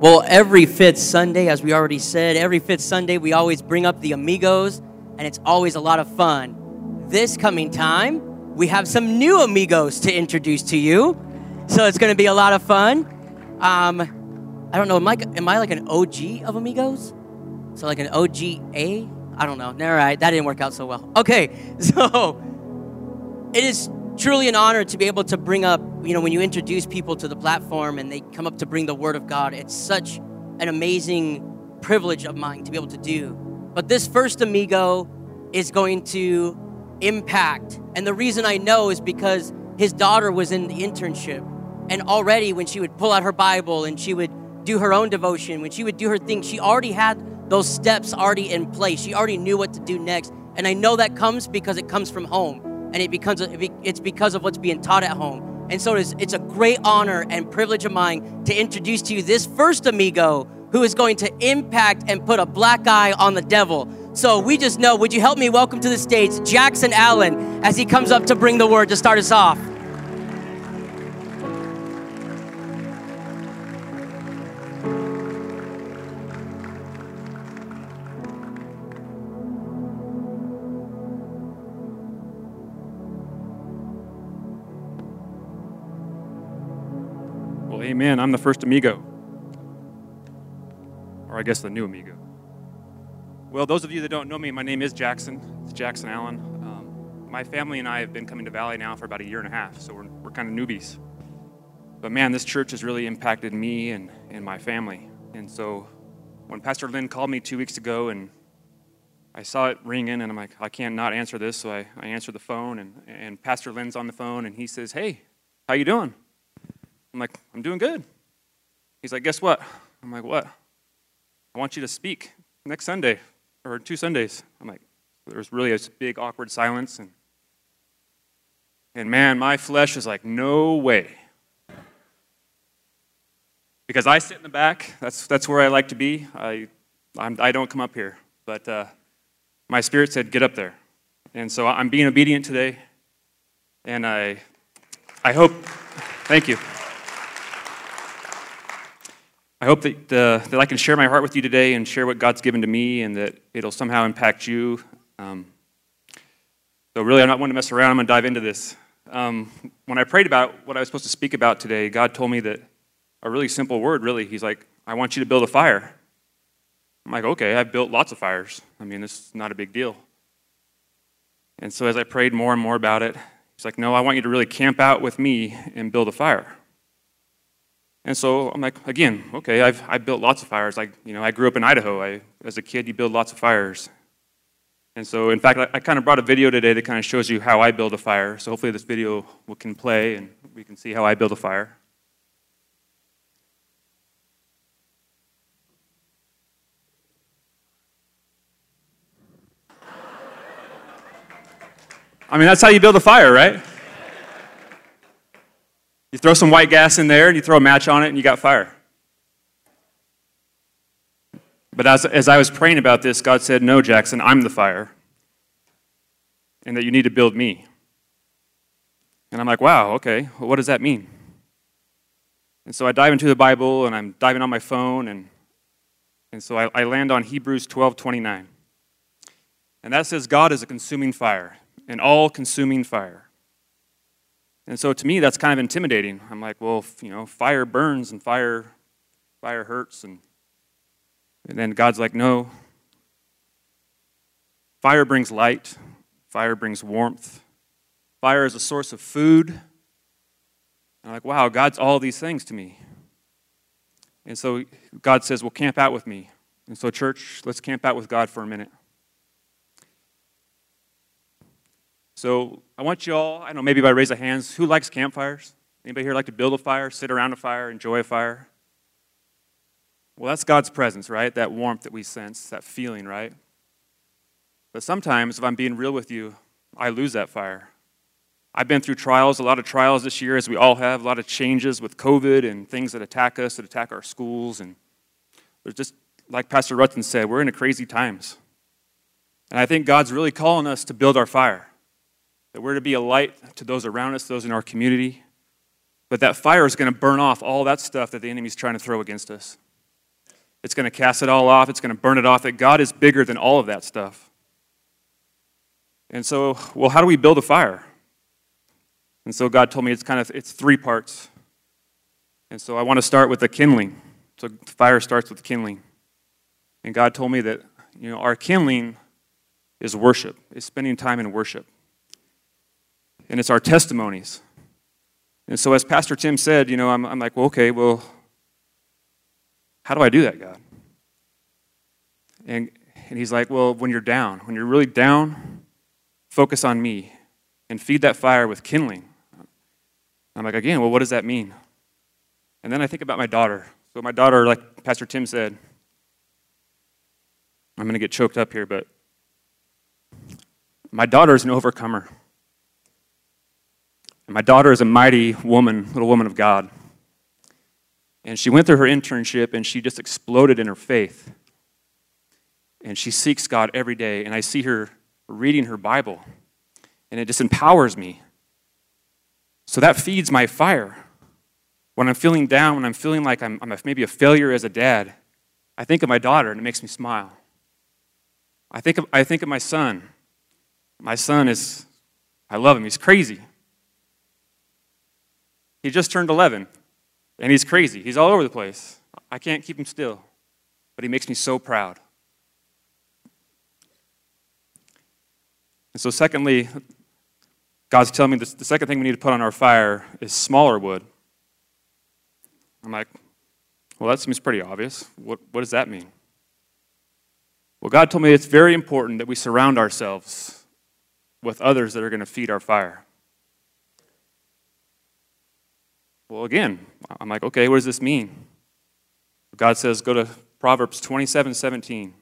Well, every fifth Sunday, as we already said, every fifth Sunday, we always bring up the amigos, and it's always a lot of fun. This coming time, we have some new amigos to introduce to you, so it's going to be a lot of fun. Um, I don't know, am I, am I like an OG of amigos? So, like an OGA? I don't know. All right, that didn't work out so well. Okay, so it is truly an honor to be able to bring up, you know, when you introduce people to the platform and they come up to bring the word of God, it's such an amazing privilege of mine to be able to do. But this first amigo is going to impact. And the reason I know is because his daughter was in the internship. And already, when she would pull out her Bible and she would do her own devotion, when she would do her thing, she already had those steps already in place. She already knew what to do next. And I know that comes because it comes from home and it becomes it's because of what's being taught at home. And so it's, it's a great honor and privilege of mine to introduce to you this first amigo who is going to impact and put a black eye on the devil. So we just know, would you help me welcome to the stage Jackson Allen as he comes up to bring the word to start us off? Amen. I'm the first amigo. Or I guess the new amigo. Well, those of you that don't know me, my name is Jackson. It's Jackson Allen. Um, my family and I have been coming to Valley now for about a year and a half, so we're, we're kind of newbies. But man, this church has really impacted me and, and my family. And so when Pastor Lynn called me two weeks ago and I saw it ringing, and I'm like, I can't not answer this, so I, I answered the phone, and, and Pastor Lynn's on the phone, and he says, Hey, how you doing? I'm like, I'm doing good. He's like, guess what? I'm like, what? I want you to speak next Sunday or two Sundays. I'm like, there's really a big awkward silence and and man, my flesh is like, no way. Because I sit in the back, that's, that's where I like to be. I, I'm, I do not come up here. But uh, my spirit said, get up there. And so I'm being obedient today. And I, I hope, thank you. I hope that, uh, that I can share my heart with you today and share what God's given to me and that it'll somehow impact you. Um, so, really, I'm not one to mess around. I'm going to dive into this. Um, when I prayed about what I was supposed to speak about today, God told me that a really simple word, really. He's like, I want you to build a fire. I'm like, okay, I've built lots of fires. I mean, this is not a big deal. And so, as I prayed more and more about it, he's like, no, I want you to really camp out with me and build a fire. And so I'm like, again, okay, I've I built lots of fires. Like, you know, I grew up in Idaho. I, as a kid, you build lots of fires. And so, in fact, I, I kind of brought a video today that kind of shows you how I build a fire. So hopefully this video can play and we can see how I build a fire. I mean, that's how you build a fire, right? You throw some white gas in there and you throw a match on it and you got fire. But as, as I was praying about this, God said, No, Jackson, I'm the fire. And that you need to build me. And I'm like, wow, okay, well, what does that mean? And so I dive into the Bible and I'm diving on my phone and, and so I, I land on Hebrews 12 29. And that says, God is a consuming fire, an all consuming fire. And so to me, that's kind of intimidating. I'm like, well, you know, fire burns and fire, fire hurts. And, and then God's like, no. Fire brings light, fire brings warmth. Fire is a source of food. And I'm like, wow, God's all these things to me. And so God says, well, camp out with me. And so, church, let's camp out with God for a minute. So I want you all, I don't know, maybe by raise of hands, who likes campfires? Anybody here like to build a fire, sit around a fire, enjoy a fire? Well, that's God's presence, right? That warmth that we sense, that feeling, right? But sometimes, if I'm being real with you, I lose that fire. I've been through trials, a lot of trials this year, as we all have, a lot of changes with COVID and things that attack us, that attack our schools. And there's just, like Pastor Rutten said, we're in a crazy times. And I think God's really calling us to build our fire that we're to be a light to those around us, those in our community. But that fire is going to burn off all that stuff that the enemy's trying to throw against us. it's going to cast it all off, it's going to burn it off, that God is bigger than all of that stuff. And so, well, how do we build a fire? And so God told me it's kind of it's three parts. And so I want to start with the kindling. So fire starts with kindling. And God told me that, you know, our kindling is worship, is spending time in worship. And it's our testimonies. And so as Pastor Tim said, you know, I'm, I'm like, well, okay, well, how do I do that, God? And, and he's like, well, when you're down, when you're really down, focus on me and feed that fire with kindling. I'm like, again, well, what does that mean? And then I think about my daughter. So, my daughter, like Pastor Tim said, I'm going to get choked up here, but my daughter is an overcomer. And my daughter is a mighty woman, little woman of God. And she went through her internship and she just exploded in her faith. And she seeks God every day. And I see her reading her Bible. And it just empowers me. So that feeds my fire. When I'm feeling down, when I'm feeling like I'm, I'm maybe a failure as a dad, I think of my daughter and it makes me smile. I think of, I think of my son. My son is, I love him, he's crazy. He just turned 11 and he's crazy. He's all over the place. I can't keep him still, but he makes me so proud. And so, secondly, God's telling me this, the second thing we need to put on our fire is smaller wood. I'm like, well, that seems pretty obvious. What, what does that mean? Well, God told me it's very important that we surround ourselves with others that are going to feed our fire. Well, again, I'm like, okay, what does this mean? God says, go to Proverbs 27 17,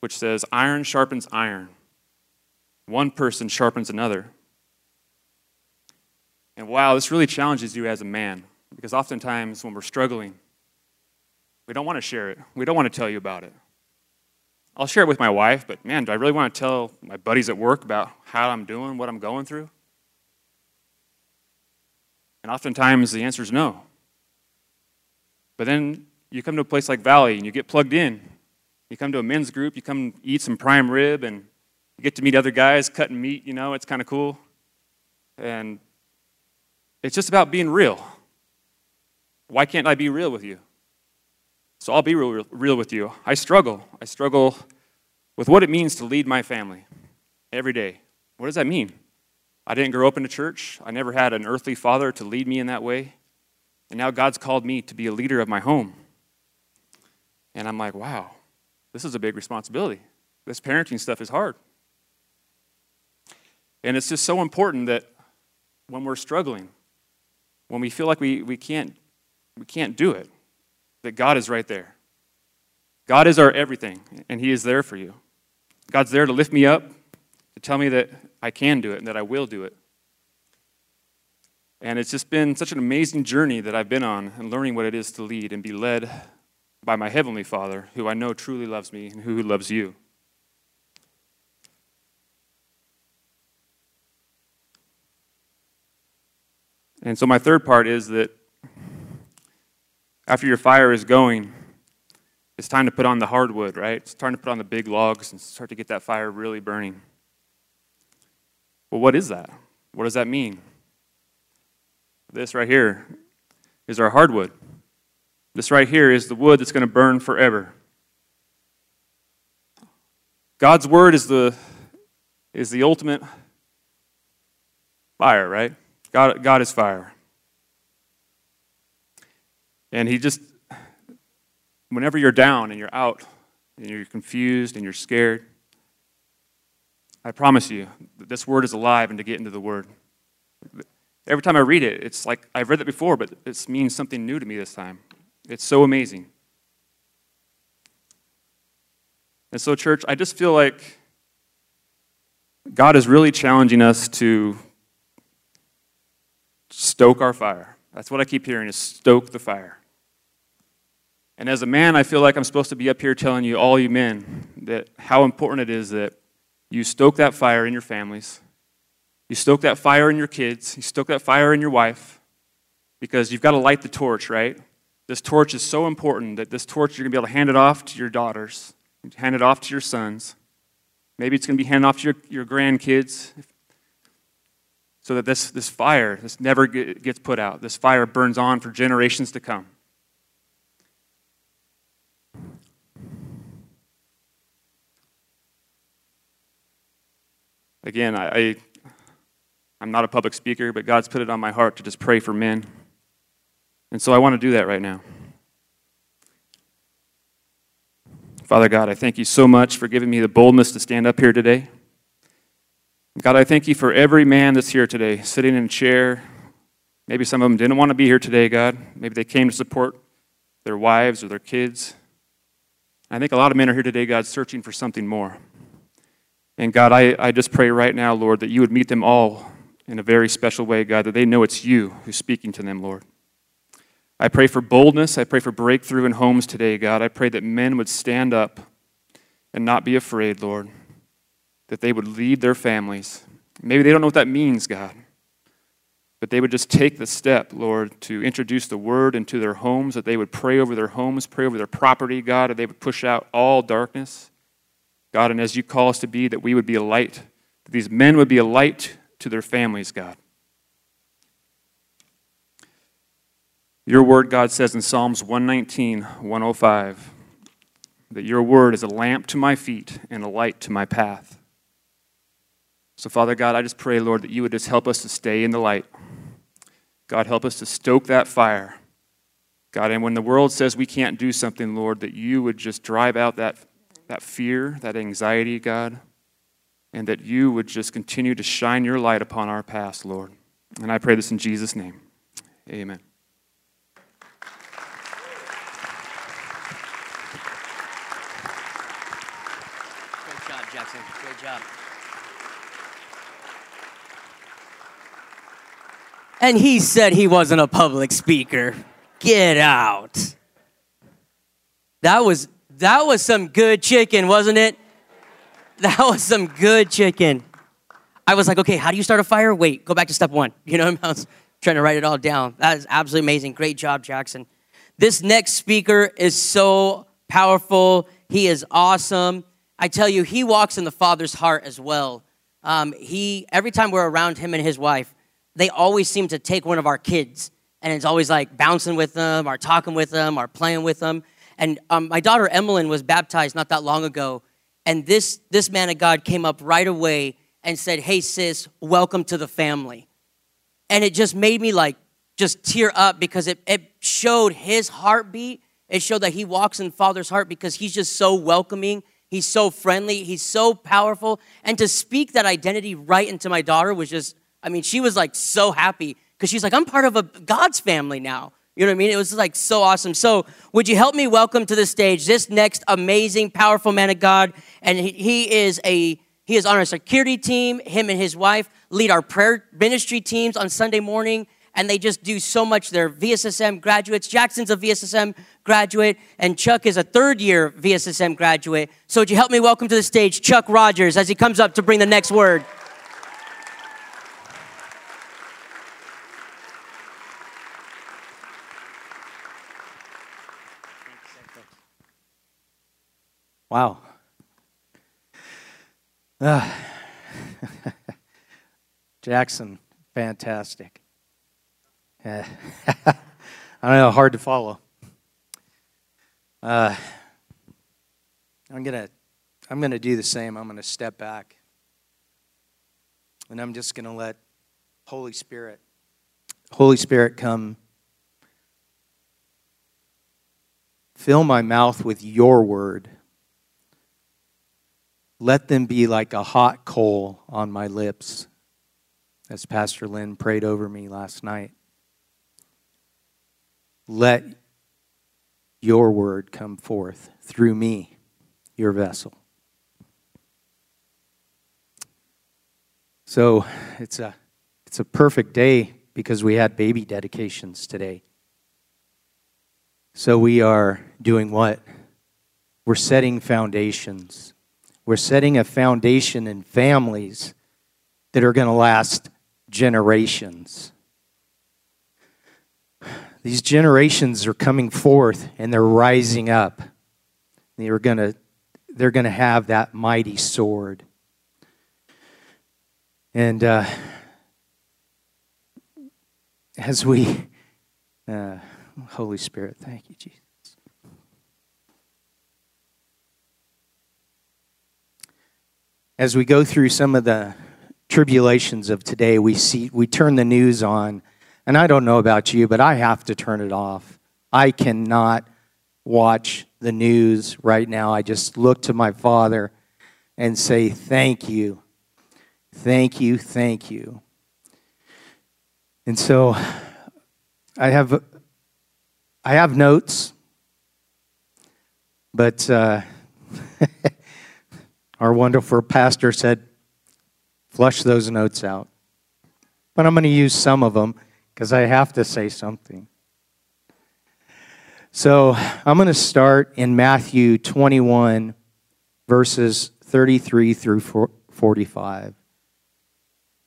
which says, Iron sharpens iron, one person sharpens another. And wow, this really challenges you as a man. Because oftentimes when we're struggling, we don't want to share it. We don't want to tell you about it. I'll share it with my wife, but man, do I really want to tell my buddies at work about how I'm doing, what I'm going through? And oftentimes the answer is no. But then you come to a place like Valley and you get plugged in. You come to a men's group, you come eat some prime rib, and you get to meet other guys cutting meat, you know, it's kind of cool. And it's just about being real. Why can't I be real with you? So I'll be real, real with you. I struggle. I struggle with what it means to lead my family every day. What does that mean? I didn't grow up in a church. I never had an earthly father to lead me in that way. And now God's called me to be a leader of my home. And I'm like, wow, this is a big responsibility. This parenting stuff is hard. And it's just so important that when we're struggling, when we feel like we, we can't we can't do it, that God is right there. God is our everything, and He is there for you. God's there to lift me up, to tell me that I can do it and that I will do it. And it's just been such an amazing journey that I've been on and learning what it is to lead and be led by my Heavenly Father, who I know truly loves me and who loves you. And so, my third part is that after your fire is going, it's time to put on the hardwood, right? It's time to put on the big logs and start to get that fire really burning. Well, what is that? What does that mean? This right here is our hardwood. This right here is the wood that's going to burn forever. God's word is the, is the ultimate fire, right? God, God is fire. And he just, whenever you're down and you're out and you're confused and you're scared, I promise you this word is alive and to get into the word. Every time I read it, it's like I've read it before, but it means something new to me this time. It's so amazing. And so, church, I just feel like God is really challenging us to stoke our fire. That's what I keep hearing is stoke the fire. And as a man, I feel like I'm supposed to be up here telling you, all you men, that how important it is that you stoke that fire in your families. You stoke that fire in your kids. You stoke that fire in your wife. Because you've got to light the torch, right? This torch is so important that this torch, you're going to be able to hand it off to your daughters, hand it off to your sons. Maybe it's going to be handed off to your, your grandkids so that this, this fire, this never gets put out. This fire burns on for generations to come. Again, I, I, I'm not a public speaker, but God's put it on my heart to just pray for men. And so I want to do that right now. Father God, I thank you so much for giving me the boldness to stand up here today. God, I thank you for every man that's here today, sitting in a chair. Maybe some of them didn't want to be here today, God. Maybe they came to support their wives or their kids. I think a lot of men are here today, God, searching for something more. And God, I, I just pray right now, Lord, that you would meet them all in a very special way, God, that they know it's you who's speaking to them, Lord. I pray for boldness. I pray for breakthrough in homes today, God. I pray that men would stand up and not be afraid, Lord, that they would lead their families. Maybe they don't know what that means, God, but they would just take the step, Lord, to introduce the word into their homes, that they would pray over their homes, pray over their property, God, that they would push out all darkness. God, and as you call us to be, that we would be a light, that these men would be a light to their families, God. Your word, God says in Psalms 119, 105, that your word is a lamp to my feet and a light to my path. So, Father God, I just pray, Lord, that you would just help us to stay in the light. God, help us to stoke that fire. God, and when the world says we can't do something, Lord, that you would just drive out that, that fear, that anxiety, God, and that you would just continue to shine your light upon our past, Lord. And I pray this in Jesus' name. Amen. Jackson. Great job. And he said he wasn't a public speaker. Get out. That was that was some good chicken, wasn't it? That was some good chicken. I was like, okay, how do you start a fire? Wait, go back to step one. You know, I was trying to write it all down. That is absolutely amazing. Great job, Jackson. This next speaker is so powerful. He is awesome. I tell you, he walks in the Father's heart as well. Um, he every time we're around him and his wife, they always seem to take one of our kids, and it's always like bouncing with them, or talking with them, or playing with them. And um, my daughter Emmeline was baptized not that long ago, and this this man of God came up right away and said, "Hey sis, welcome to the family," and it just made me like just tear up because it it showed his heartbeat. It showed that he walks in Father's heart because he's just so welcoming He's so friendly. He's so powerful. And to speak that identity right into my daughter was just, I mean, she was like so happy because she's like, I'm part of a God's family now. You know what I mean? It was like so awesome. So, would you help me welcome to the stage this next amazing, powerful man of God? And he, he is a he is on our security team. Him and his wife lead our prayer ministry teams on Sunday morning and they just do so much. They're VSSM graduates. Jackson's a VSSM graduate, and Chuck is a third year VSSM graduate. So, would you help me welcome to the stage Chuck Rogers as he comes up to bring the next word? Wow. Uh, Jackson, fantastic. I don't know, hard to follow. Uh, I'm gonna, I'm gonna do the same. I'm gonna step back, and I'm just gonna let Holy Spirit, Holy Spirit, come fill my mouth with Your word. Let them be like a hot coal on my lips, as Pastor Lynn prayed over me last night let your word come forth through me, your vessel. So it's a, it's a perfect day because we had baby dedications today. So we are doing what? We're setting foundations. We're setting a foundation in families that are going to last generations. these generations are coming forth and they're rising up. They're going to they're going to have that mighty sword. And uh, as we, uh, Holy Spirit, thank you, Jesus. As we go through some of the tribulations of today, we see we turn the news on, and I don't know about you, but I have to turn it off. I cannot watch the news right now. I just look to my Father and say, Thank you. Thank you. Thank you. And so I have I have notes, but uh, our wonderful pastor said, flush those notes out. But I'm going to use some of them because I have to say something. So I'm going to start in Matthew 21, verses 33 through 45.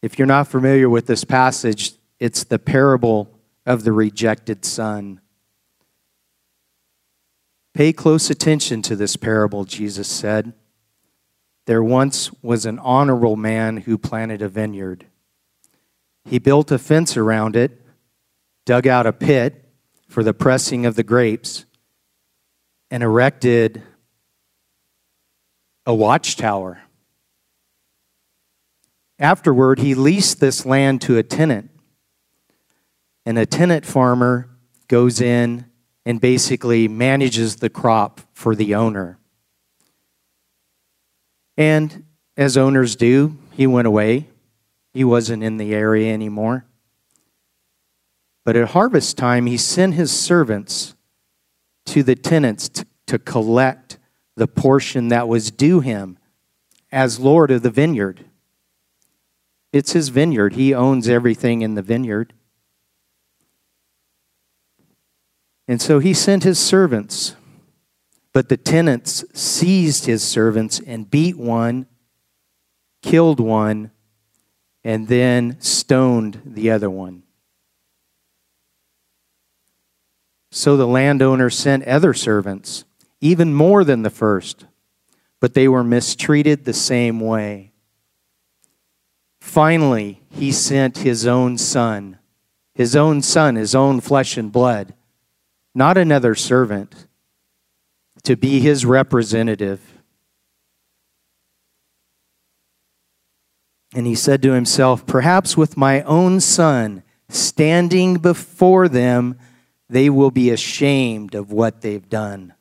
If you're not familiar with this passage, it's the parable of the rejected son. Pay close attention to this parable, Jesus said. There once was an honorable man who planted a vineyard. He built a fence around it, dug out a pit, for the pressing of the grapes and erected a watchtower. Afterward, he leased this land to a tenant. And a tenant farmer goes in and basically manages the crop for the owner. And as owners do, he went away. He wasn't in the area anymore. But at harvest time, he sent his servants to the tenants to, to collect the portion that was due him as Lord of the vineyard. It's his vineyard, he owns everything in the vineyard. And so he sent his servants, but the tenants seized his servants and beat one, killed one, and then stoned the other one. So the landowner sent other servants, even more than the first, but they were mistreated the same way. Finally, he sent his own son, his own son, his own flesh and blood, not another servant, to be his representative. And he said to himself, Perhaps with my own son standing before them, they will be ashamed of what they've done.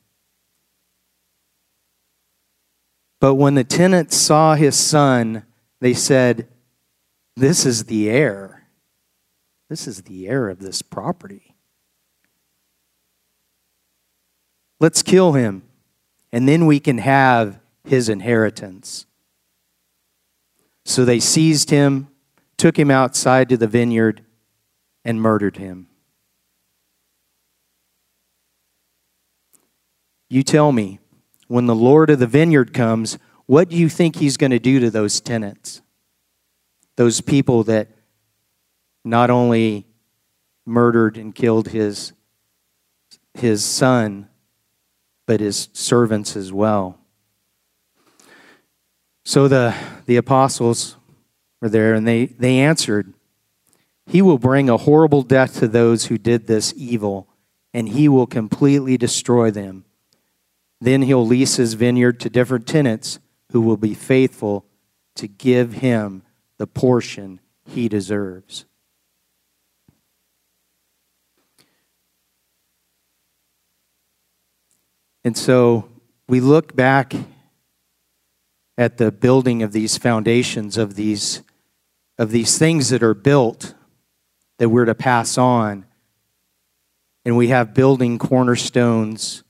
But when the tenants saw his son, they said, This is the heir. This is the heir of this property. Let's kill him, and then we can have his inheritance. So they seized him, took him outside to the vineyard, and murdered him. You tell me, when the Lord of the vineyard comes, what do you think he's going to do to those tenants? Those people that not only murdered and killed his, his son, but his servants as well. So the, the apostles were there and they, they answered, He will bring a horrible death to those who did this evil, and he will completely destroy them. Then he'll lease his vineyard to different tenants who will be faithful to give him the portion he deserves. And so we look back at the building of these foundations of these of these things that are built that we're to pass on. And we have building cornerstones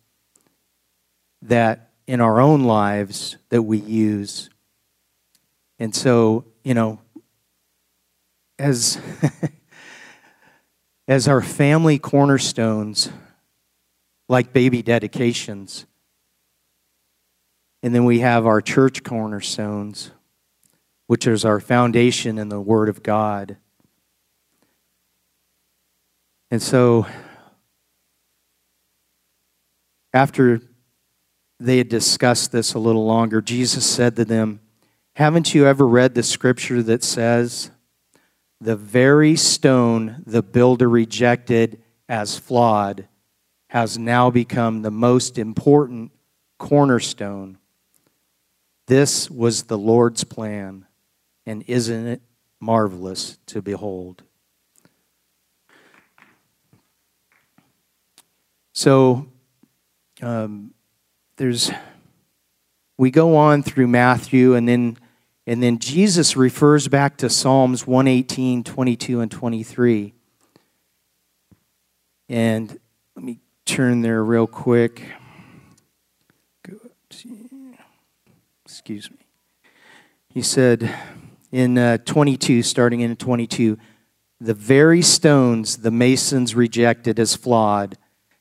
that in our own lives that we use. And so, you know, as as our family cornerstones like baby dedications. And then we have our church cornerstones, which is our foundation in the Word of God. And so after they had discussed this a little longer, Jesus said to them, Haven't you ever read the scripture that says, The very stone the builder rejected as flawed has now become the most important cornerstone? This was the Lord's plan, and isn't it marvelous to behold? So, um, there's we go on through Matthew and then and then Jesus refers back to Psalms 118, 22, and 23. And turn there real quick. Excuse me. He said in uh, 22, starting in 22, the very stones the masons rejected as flawed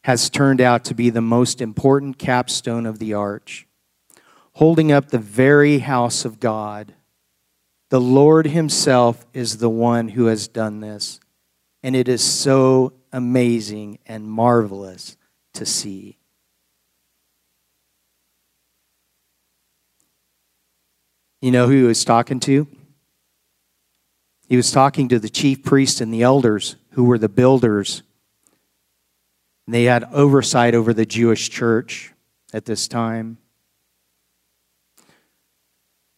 has turned out to be the most important capstone of the arch, holding up the very house of God. The Lord Himself is the one who has done this, and it is so amazing and marvelous to see. You know who he was talking to? He was talking to the chief priests and the elders who were the builders And they had oversight over the Jewish church at this time.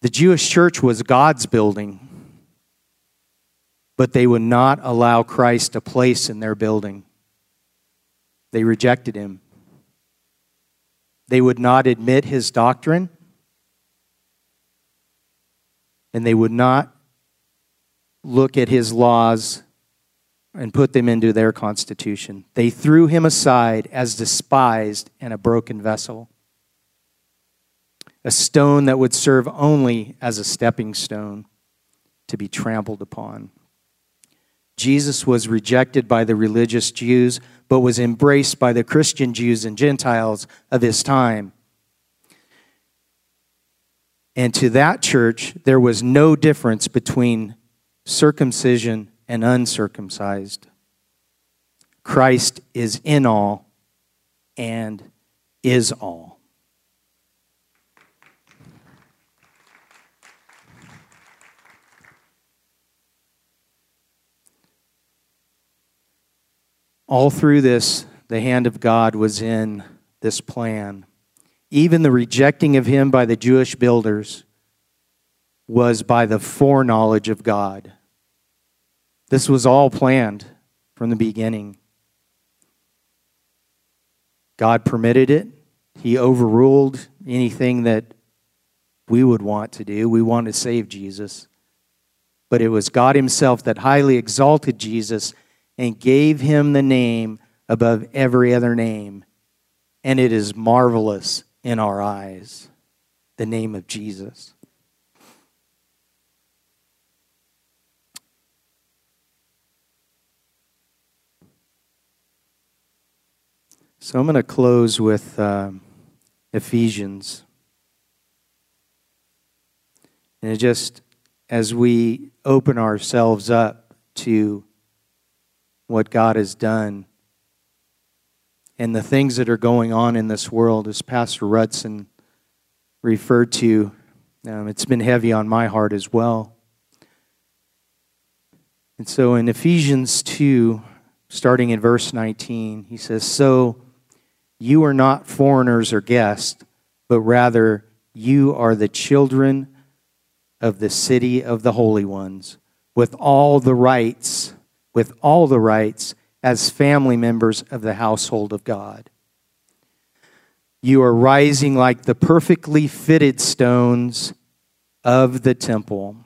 The Jewish church was God's building, but they would not allow Christ a place in their building. They rejected him. They would not admit his doctrine, and they would not look at his laws and put them into their constitution. They threw him aside as despised and a broken vessel, a stone that would serve only as a stepping stone to be trampled upon. Jesus was rejected by the religious Jews, but was embraced by the Christian Jews and Gentiles of his time. And to that church, there was no difference between circumcision and uncircumcised. Christ is in all and is all. All through this, the hand of God was in this plan. Even the rejecting of him by the Jewish builders was by the foreknowledge of God. This was all planned from the beginning. God permitted it. He overruled anything that we would want to do. We want to save Jesus. But it was God Himself that highly exalted Jesus and gave him the name above every other name. And it is marvelous in our eyes, the name of Jesus. So I'm going to close with uh, Ephesians. And just as we open ourselves up to what God has done and the things that are going on in this world, as Pastor Rudson referred to, um, it's been heavy on my heart as well. And so in Ephesians 2, starting in verse 19, he says, So you are not foreigners or guests, but rather you are the children of the city of the holy ones, with all the rights, with all the rights as family members of the household of God. You are rising like the perfectly fitted stones of the temple,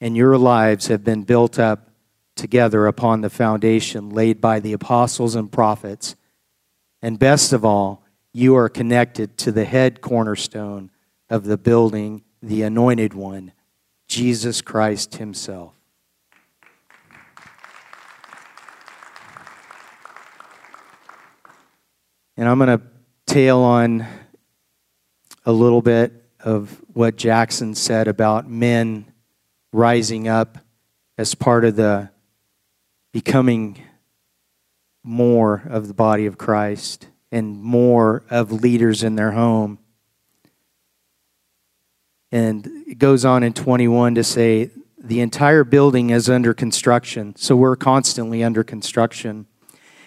and your lives have been built up together upon the foundation laid by the apostles and prophets and best of all, you are connected to the head cornerstone of the building, the anointed one, Jesus Christ Himself. And I'm going to tail on a little bit of what Jackson said about men rising up as part of the becoming more of the body of Christ. and more of leaders in their home. And it goes on in 21 to say the entire building is under construction. So we're constantly under construction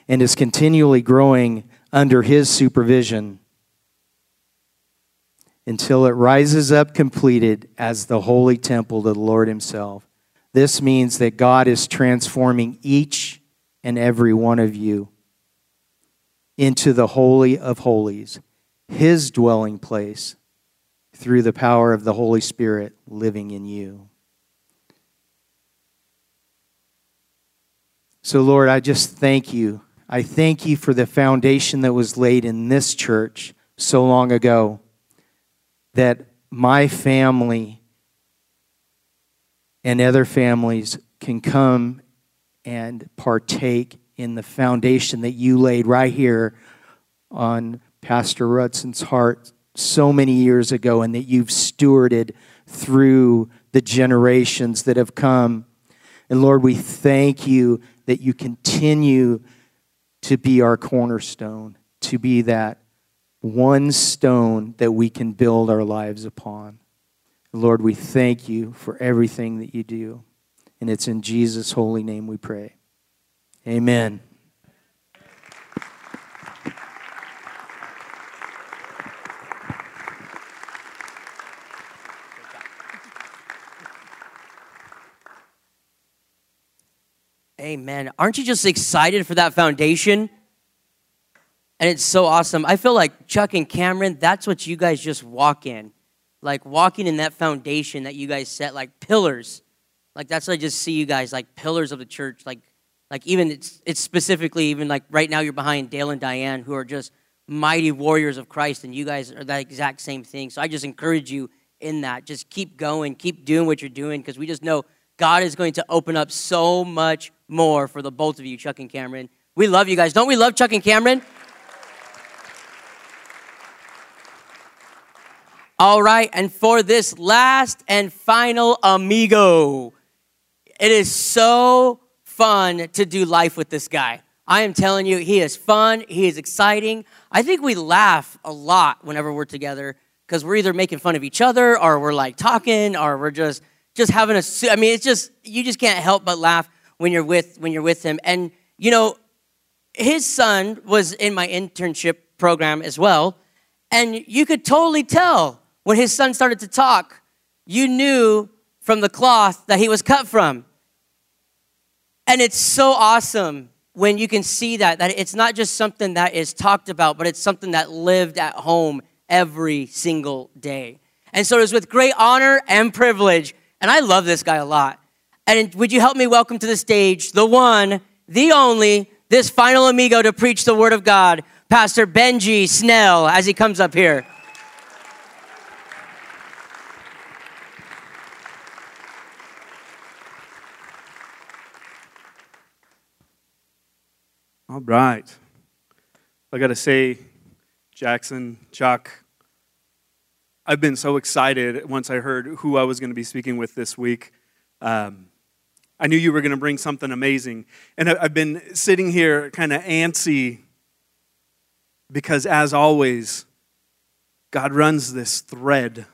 and is continually growing under his supervision until it rises up completed as the holy temple to the Lord himself. This means that God is transforming each and every one of you into the Holy of Holies, his dwelling place, through the power of the Holy Spirit living in you. So, Lord, I just thank you. I thank you for the foundation that was laid in this church so long ago that my family and other families can come and partake in the foundation that you laid right here on Pastor Rutson's heart so many years ago and that you've stewarded through the generations that have come. And Lord, we thank you that you continue to be our cornerstone, to be that one stone that we can build our lives upon. Lord, we thank you for everything that you do. And it's in Jesus' holy name we pray. Amen. Amen. Aren't you just excited for that foundation? And it's so awesome. I feel like Chuck and Cameron, that's what you guys just walk in. Like walking in that foundation that you guys set, like pillars. Like that's what I just see you guys, like pillars of the church. Like, like even it's, it's specifically even like right now you're behind Dale and Diane, who are just mighty warriors of Christ, and you guys are that exact same thing. So I just encourage you in that. Just keep going, keep doing what you're doing, because we just know God is going to open up so much more for the both of you, Chuck and Cameron. We love you guys. Don't we love Chuck and Cameron? All right, and for this last and final amigo, it is so fun to do life with this guy. I am telling you, he is fun, he is exciting. I think we laugh a lot whenever we're together because we're either making fun of each other or we're like talking or we're just just having a I mean, it's just you just can't help but laugh when you're with when you're with him. And you know, his son was in my internship program as well, and you could totally tell when his son started to talk, you knew from the cloth that he was cut from. And it's so awesome when you can see that that it's not just something that is talked about, but it's something that lived at home every single day. And so it was with great honor and privilege, and I love this guy a lot. And would you help me welcome to the stage the one, the only, this final amigo to preach the word of God, Pastor Benji Snell, as he comes up here. All right. I got to say, Jackson, Chuck, I've been so excited once I heard who I was going to be speaking with this week. Um, I knew you were going to bring something amazing. And I've been sitting here kind of antsy because, as always, God runs this thread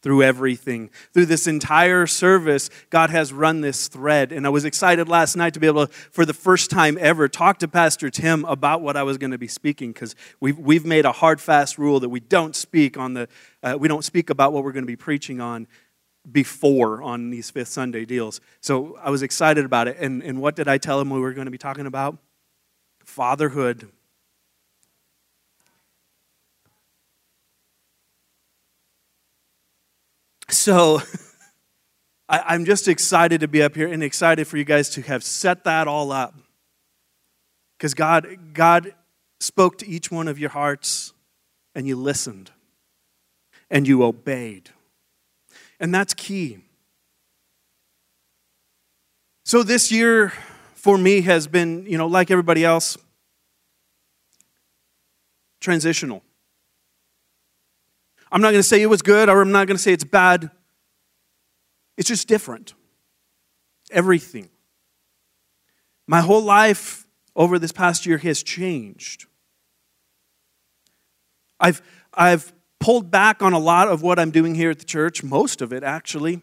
through everything. Through this entire service, God has run this thread. And I was excited last night to be able to, for the first time ever, talk to Pastor Tim about what I was going to be speaking because we've, we've made a hard, fast rule that we don't speak on the, uh, we don't speak about what we're going to be preaching on before on these fifth Sunday deals. So I was excited about it. And, and what did I tell him we were going to be talking about? Fatherhood. So I, am just excited to be up here and excited for you guys to have set that all up. Because God, God spoke to each one of your hearts and you listened and you obeyed. And that's key. So this year for me has been, you know, like everybody else, transitional. I'm not going to say it was good or I'm not going to say it's bad. It's just different. Everything. My whole life over this past year has changed. I've, I've pulled back on a lot of what I'm doing here at the church, most of it actually,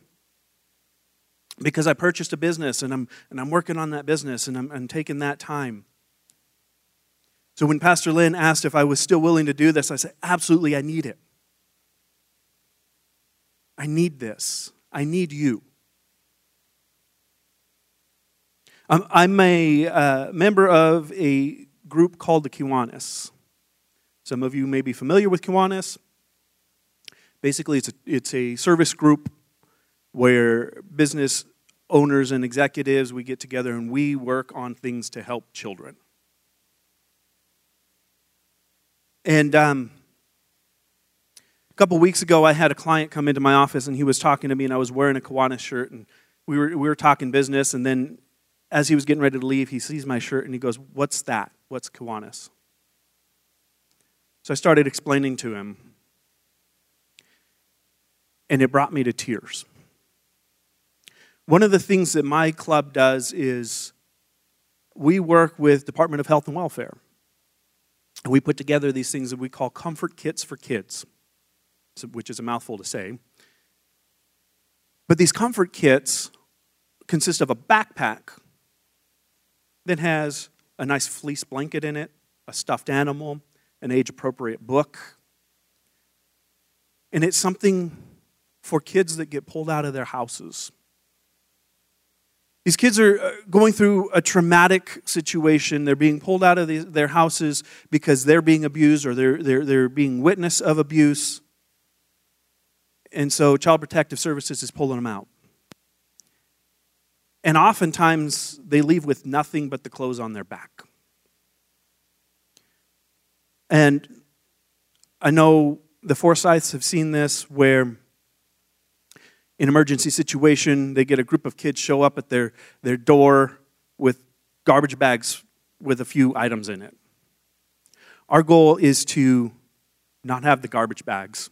because I purchased a business and I'm, and I'm working on that business and I'm, I'm taking that time. So when Pastor Lynn asked if I was still willing to do this, I said, absolutely, I need it. I need this. I need you. I'm a uh, member of a group called the Kiwanis. Some of you may be familiar with Kiwanis. Basically, it's a, it's a service group where business owners and executives we get together and we work on things to help children. And um, a couple weeks ago, I had a client come into my office and he was talking to me, and I was wearing a Kiwanis shirt, and we were, we were talking business. And then, as he was getting ready to leave, he sees my shirt and he goes, What's that? What's Kiwanis? So I started explaining to him, and it brought me to tears. One of the things that my club does is we work with Department of Health and Welfare. And we put together these things that we call comfort kits for kids, which is a mouthful to say. But these comfort kits consist of a backpack that has a nice fleece blanket in it, a stuffed animal, an age appropriate book. And it's something for kids that get pulled out of their houses these kids are uh, going through a traumatic situation. They're being pulled out of the, their houses because they're being abused or they're, they're, they're being witness of abuse. And so Child Protective Services is pulling them out. And oftentimes they leave with nothing but the clothes on their back. And I know the Forsyths have seen this where in emergency situation, they get a group of kids show up at their, their door with garbage bags with a few items in it. Our goal is to not have the garbage bags.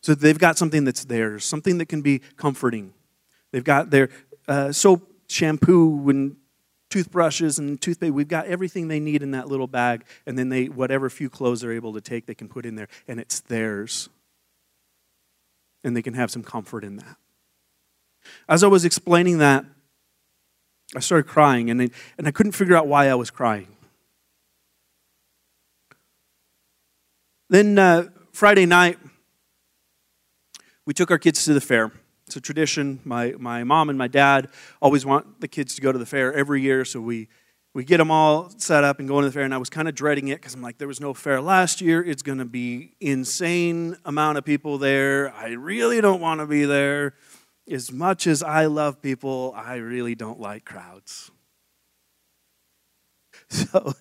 So they've got something that's theirs, something that can be comforting. They've got their uh, soap, shampoo, and toothbrushes and toothpaste. We've got everything they need in that little bag, and then they whatever few clothes they're able to take, they can put in there, and it's theirs and they can have some comfort in that. As I was explaining that, I started crying, and I, and I couldn't figure out why I was crying. Then uh, Friday night, we took our kids to the fair. It's a tradition. My, my mom and my dad always want the kids to go to the fair every year, so we we get them all set up and going to the fair and i was kind of dreading it because i'm like there was no fair last year. It's going to be insane amount of people there. I really don't want to be there. As much as i love people i really don't like crowds. So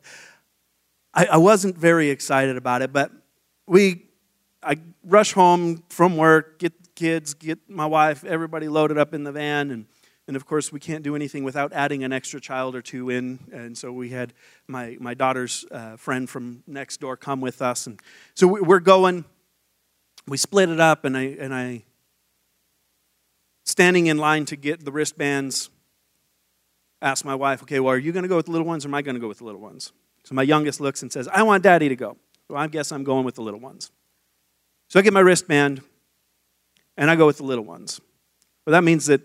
i, I wasn't very excited about it but we i rush home from work get the kids get my wife everybody loaded up in the van and and of course, we can't do anything without adding an extra child or two in. And so we had my, my daughter's uh, friend from next door come with us. And so we're going. We split it up, and I, and I, standing in line to get the wristbands, asked my wife, okay, well, are you going to go with the little ones or am I going to go with the little ones? So my youngest looks and says, I want daddy to go. So I guess I'm going with the little ones. So I get my wristband and I go with the little ones. Well, that means that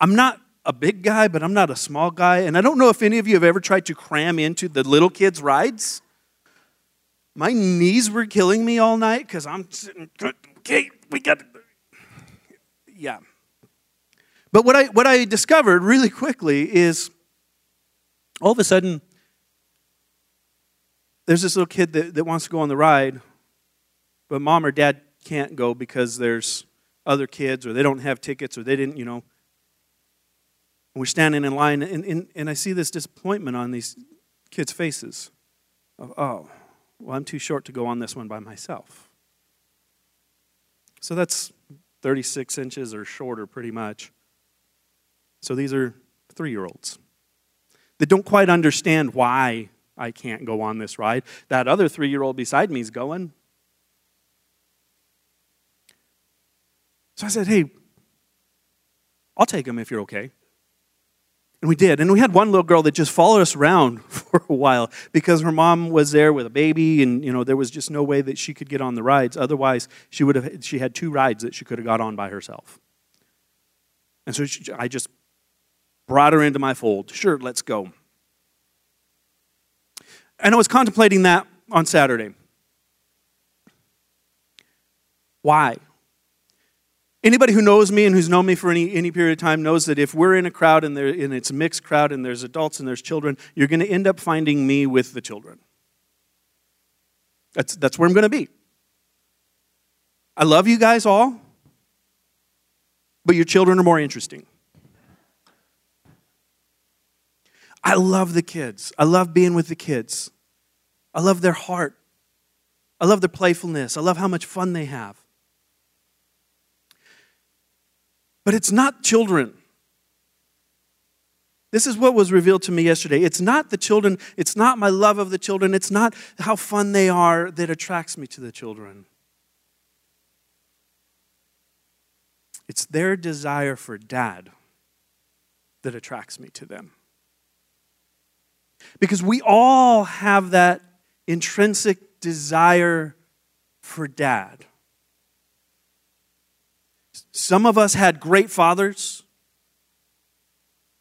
I'm not a big guy, but I'm not a small guy. And I don't know if any of you have ever tried to cram into the little kids' rides. My knees were killing me all night because I'm sitting, okay, we got, yeah. But what I, what I discovered really quickly is all of a sudden, there's this little kid that, that wants to go on the ride, but mom or dad can't go because there's other kids or they don't have tickets or they didn't, you know, we're standing in line, and, and, and I see this disappointment on these kids' faces of, oh, well, I'm too short to go on this one by myself. So that's 36 inches or shorter, pretty much. So these are three year olds that don't quite understand why I can't go on this ride. That other three year old beside me is going. So I said, hey, I'll take him if you're okay. And we did. And we had one little girl that just followed us around for a while because her mom was there with a baby and you know there was just no way that she could get on the rides. Otherwise, she would have she had two rides that she could have got on by herself. And so she, I just brought her into my fold. Sure, let's go. And I was contemplating that on Saturday. Why? Anybody who knows me and who's known me for any, any period of time knows that if we're in a crowd and, there, and it's a mixed crowd and there's adults and there's children, you're going to end up finding me with the children. That's, that's where I'm going to be. I love you guys all, but your children are more interesting. I love the kids. I love being with the kids. I love their heart. I love their playfulness. I love how much fun they have. But it's not children. This is what was revealed to me yesterday. It's not the children, it's not my love of the children, it's not how fun they are that attracts me to the children. It's their desire for dad that attracts me to them. Because we all have that intrinsic desire for dad. Some of us had great fathers.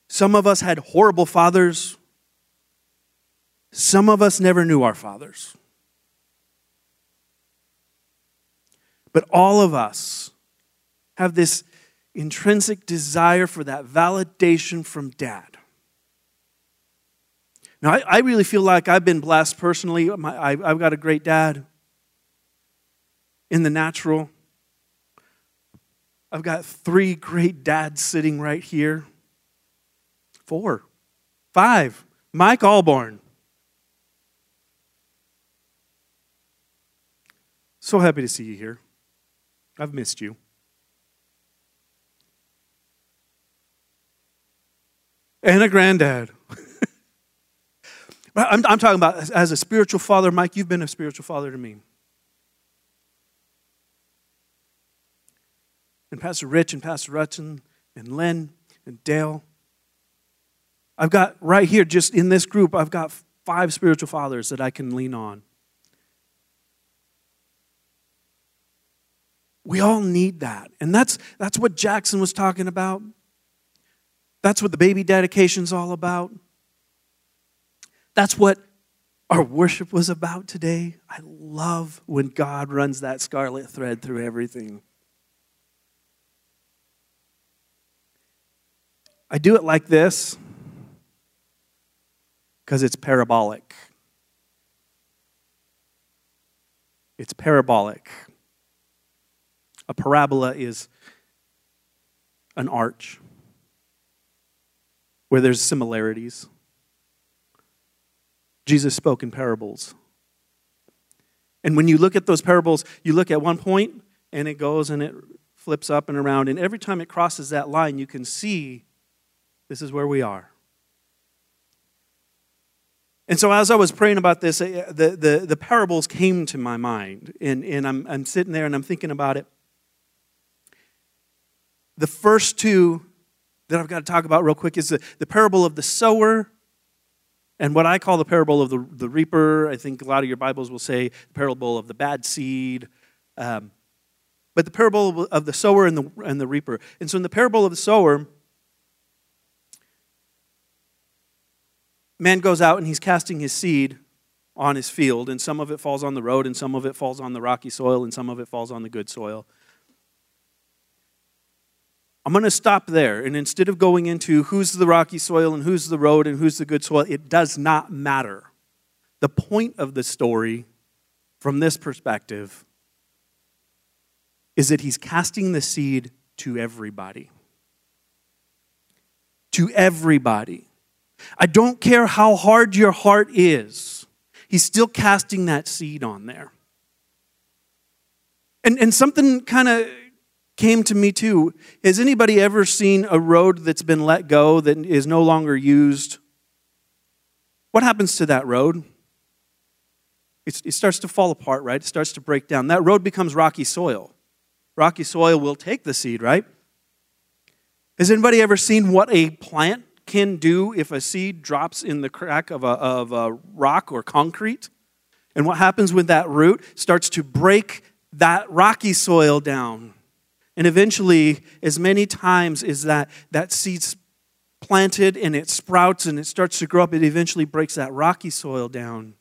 Some of us had horrible fathers. Some of us never knew our fathers. But all of us have this intrinsic desire for that validation from dad. Now, I, I really feel like I've been blessed personally. My, I, I've got a great dad in the natural. I've got three great dads sitting right here. Four, five. Mike Allborn. So happy to see you here. I've missed you. And a granddad. I'm, I'm talking about as a spiritual father. Mike, you've been a spiritual father to me. And Pastor Rich and Pastor Rutson and Len and Dale. I've got right here, just in this group, I've got five spiritual fathers that I can lean on. We all need that. And that's, that's what Jackson was talking about. That's what the baby dedication's all about. That's what our worship was about today. I love when God runs that scarlet thread through everything. I do it like this because it's parabolic. It's parabolic. A parabola is an arch where there's similarities. Jesus spoke in parables. And when you look at those parables, you look at one point and it goes and it flips up and around. And every time it crosses that line, you can see this is where we are. And so, as I was praying about this, the, the, the parables came to my mind. And, and I'm, I'm sitting there and I'm thinking about it. The first two that I've got to talk about real quick is the, the parable of the sower and what I call the parable of the, the reaper. I think a lot of your Bibles will say the parable of the bad seed. Um, but the parable of the sower and the, and the reaper. And so, in the parable of the sower, man goes out and he's casting his seed on his field, and some of it falls on the road, and some of it falls on the rocky soil, and some of it falls on the good soil. I'm going to stop there. And instead of going into who's the rocky soil and who's the road and who's the good soil, it does not matter. The point of the story, from this perspective, is that he's casting the seed to everybody. To everybody. I don't care how hard your heart is, He's still casting that seed on there. And, and something kind of came to me too. Has anybody ever seen a road that's been let go that is no longer used? What happens to that road? It, it starts to fall apart, right? It starts to break down. That road becomes rocky soil. Rocky soil will take the seed, right? Has anybody ever seen what a plant can do if a seed drops in the crack of a, of a rock or concrete. And what happens when that root starts to break that rocky soil down? And eventually, as many times as that, that seed's planted and it sprouts and it starts to grow up, it eventually breaks that rocky soil down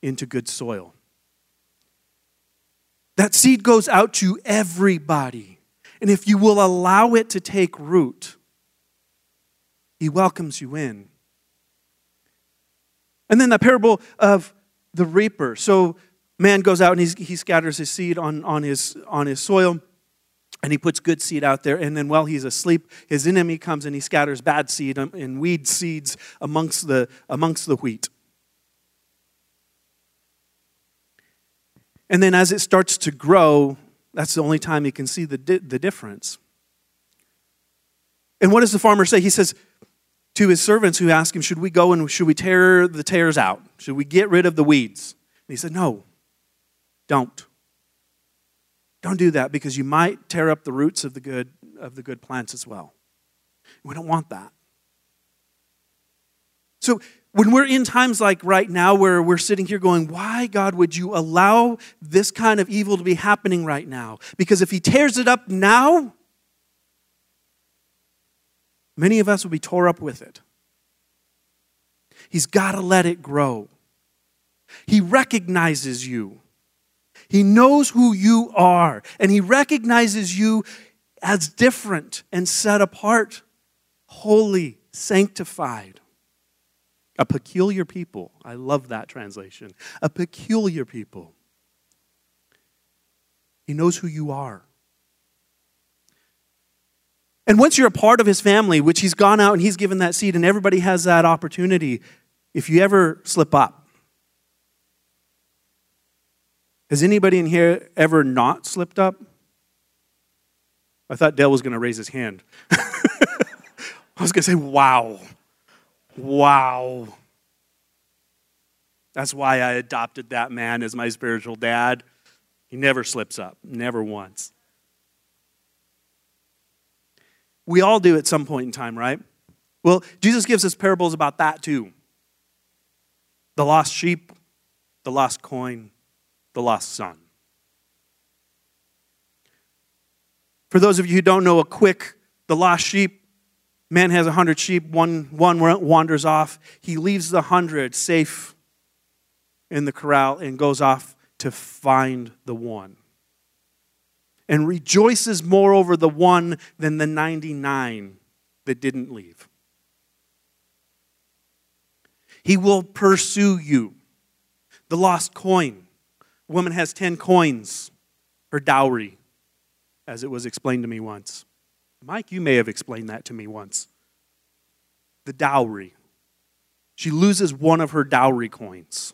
into good soil. That seed goes out to everybody. And if you will allow it to take root, He welcomes you in. And then the parable of the reaper. So man goes out and he scatters his seed on, on, his, on his soil and he puts good seed out there and then while he's asleep his enemy comes and he scatters bad seed and weed seeds amongst the, amongst the wheat and then as it starts to grow that's the only time he can see the, the difference and what does the farmer say he says to his servants who ask him, Should we go and should we tear the tares out? Should we get rid of the weeds? And he said, No, don't. Don't do that because you might tear up the roots of the good, of the good plants as well. We don't want that. So when we're in times like right now where we're sitting here going, Why, God, would you allow this kind of evil to be happening right now? Because if He tears it up now, Many of us will be tore up with it. He's got to let it grow. He recognizes you. He knows who you are, and He recognizes you as different and set apart, holy, sanctified. A peculiar people. I love that translation. A peculiar people. He knows who you are. And once you're a part of his family, which he's gone out and he's given that seed, and everybody has that opportunity, if you ever slip up, has anybody in here ever not slipped up? I thought Dale was going to raise his hand. I was going to say, wow. Wow. That's why I adopted that man as my spiritual dad. He never slips up, never once. We all do at some point in time, right? Well, Jesus gives us parables about that too the lost sheep, the lost coin, the lost son. For those of you who don't know, a quick, the lost sheep, man has a hundred sheep, one, one wanders off. He leaves the hundred safe in the corral and goes off to find the one and rejoices more over the one than the 99 that didn't leave. He will pursue you. The lost coin. A woman has 10 coins, her dowry, as it was explained to me once. Mike, you may have explained that to me once. The dowry. She loses one of her dowry coins,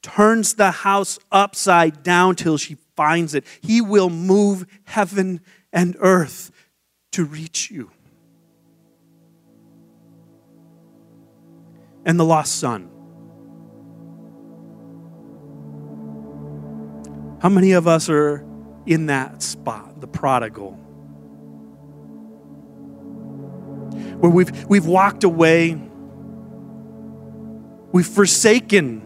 turns the house upside down till she finds it. He will move heaven and earth to reach you. And the lost son. How many of us are in that spot, the prodigal? Where we've, we've walked away, we've forsaken,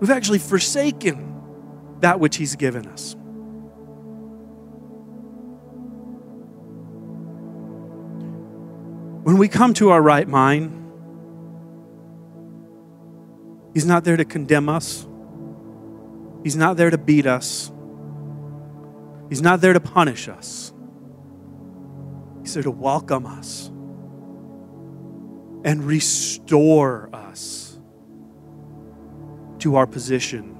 we've actually forsaken that which He's given us. When we come to our right mind, He's not there to condemn us. He's not there to beat us. He's not there to punish us. He's there to welcome us and restore us to our position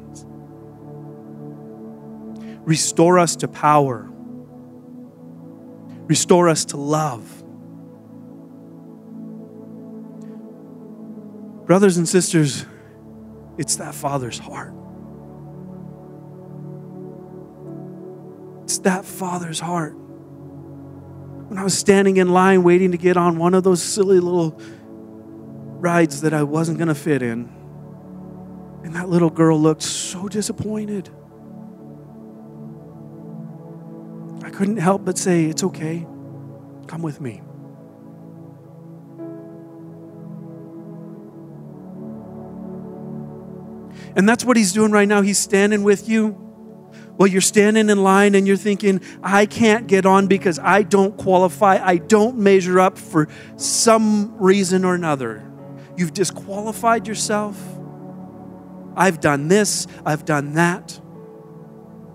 Restore us to power. Restore us to love. Brothers and sisters, it's that Father's heart. It's that Father's heart. When I was standing in line waiting to get on one of those silly little rides that I wasn't going to fit in, and that little girl looked so disappointed. couldn't help but say, It's okay, come with me. And that's what he's doing right now. He's standing with you. Well, you're standing in line and you're thinking, I can't get on because I don't qualify. I don't measure up for some reason or another. You've disqualified yourself. I've done this, I've done that.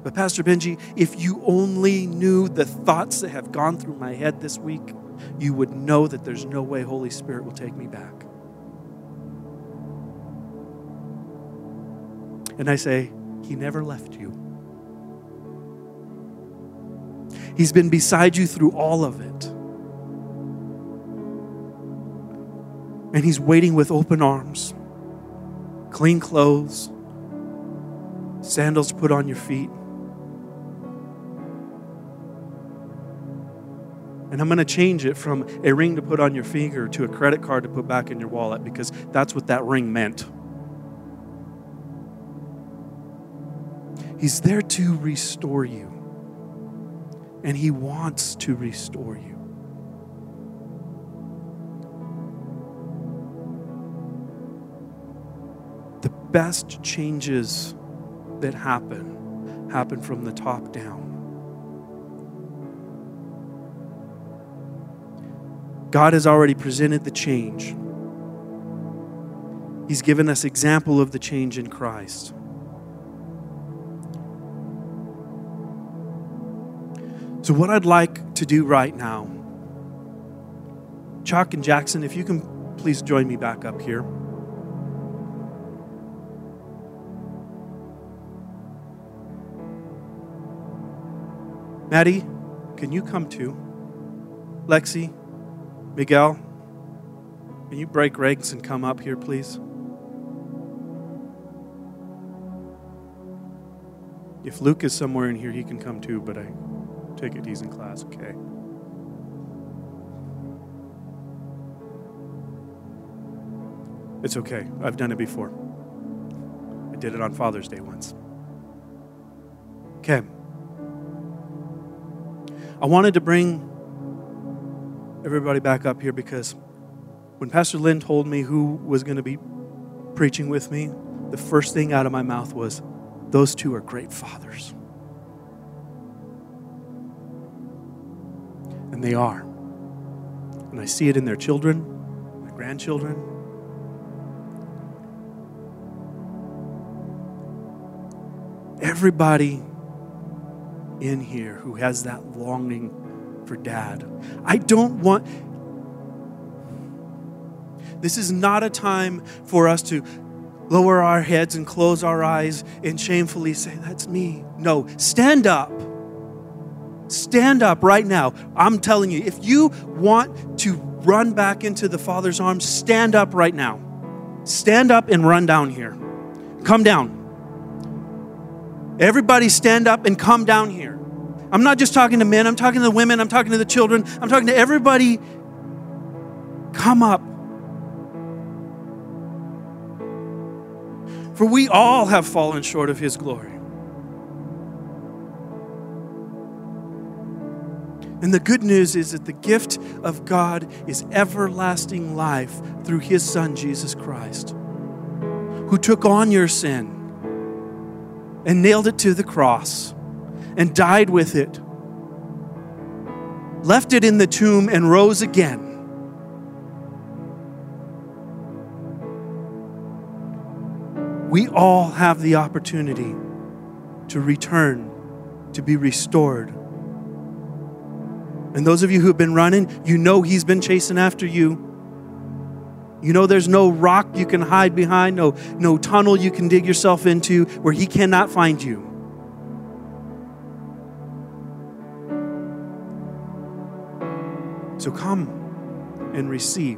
But, Pastor Benji, if you only knew the thoughts that have gone through my head this week, you would know that there's no way Holy Spirit will take me back. And I say, He never left you. He's been beside you through all of it. And He's waiting with open arms, clean clothes, sandals put on your feet. And I'm going to change it from a ring to put on your finger to a credit card to put back in your wallet because that's what that ring meant. He's there to restore you and He wants to restore you. The best changes that happen happen from the top down. God has already presented the change. He's given us example of the change in Christ. So, what I'd like to do right now, Chuck and Jackson, if you can please join me back up here. Maddie, can you come too? Lexi, Miguel, can you break ranks and come up here, please? If Luke is somewhere in here, he can come too, but I take it he's in class, okay? It's okay. I've done it before. I did it on Father's Day once. Okay. I wanted to bring everybody back up here because when Pastor Lynn told me who was going to be preaching with me, the first thing out of my mouth was, Those two are great fathers. And they are. And I see it in their children, my grandchildren. Everybody in here who has that longing for dad. I don't want. This is not a time for us to lower our heads and close our eyes and shamefully say, That's me. No, stand up Stand up right now. I'm telling you, if you want to run back into the Father's arms, stand up right now. Stand up and run down here. Come down. Everybody stand up and come down here. I'm not just talking to men, I'm talking to the women, I'm talking to the children, I'm talking to everybody. Come up. For we all have fallen short of His glory. And the good news is that the gift of God is everlasting life through his Son, Jesus Christ, who took on your sin and nailed it to the cross and died with it, left it in the tomb, and rose again. We all have the opportunity to return, to be restored and those of you who have been running, you know He's been chasing after you. You know there's no rock you can hide behind, no, no tunnel you can dig yourself into where He cannot find you. So come and receive.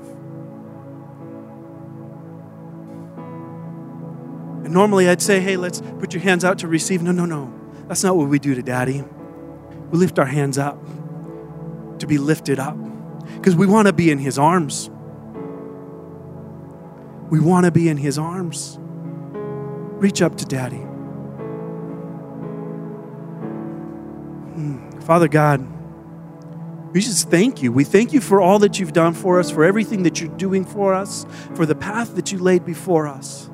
And normally I'd say, hey, let's put your hands out to receive. No, no, no. That's not what we do to Daddy. We lift our hands up to be lifted up because we want to be in His arms. We want to be in His arms. Reach up to Daddy. Hmm. Father God, we just thank you. We thank you for all that you've done for us, for everything that you're doing for us, for the path that you laid before us.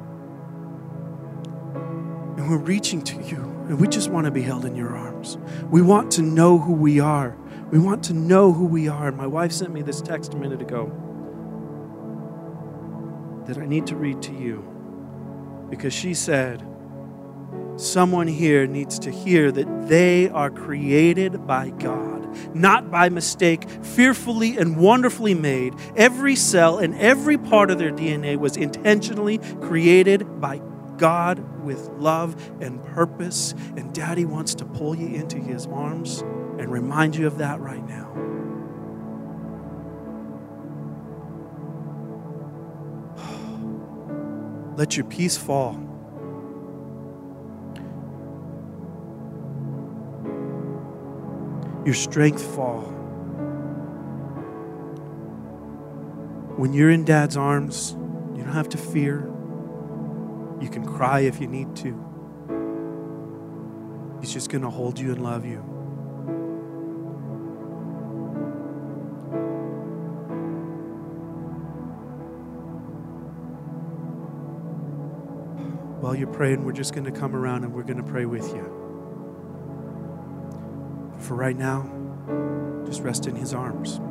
And we're reaching to you, and we just want to be held in your arms. We want to know who we are. We want to know who we are. My wife sent me this text a minute ago that I need to read to you because she said, Someone here needs to hear that they are created by God, not by mistake, fearfully and wonderfully made. Every cell and every part of their DNA was intentionally created by God with love and purpose. And Daddy wants to pull you into his arms and remind you of that right now. Let your peace fall. Your strength fall. When you're in dad's arms, you don't have to fear. You can cry if you need to. He's just going to hold you and love you. While you're praying, we're just going to come around and we're going to pray with you. For right now, just rest in His arms.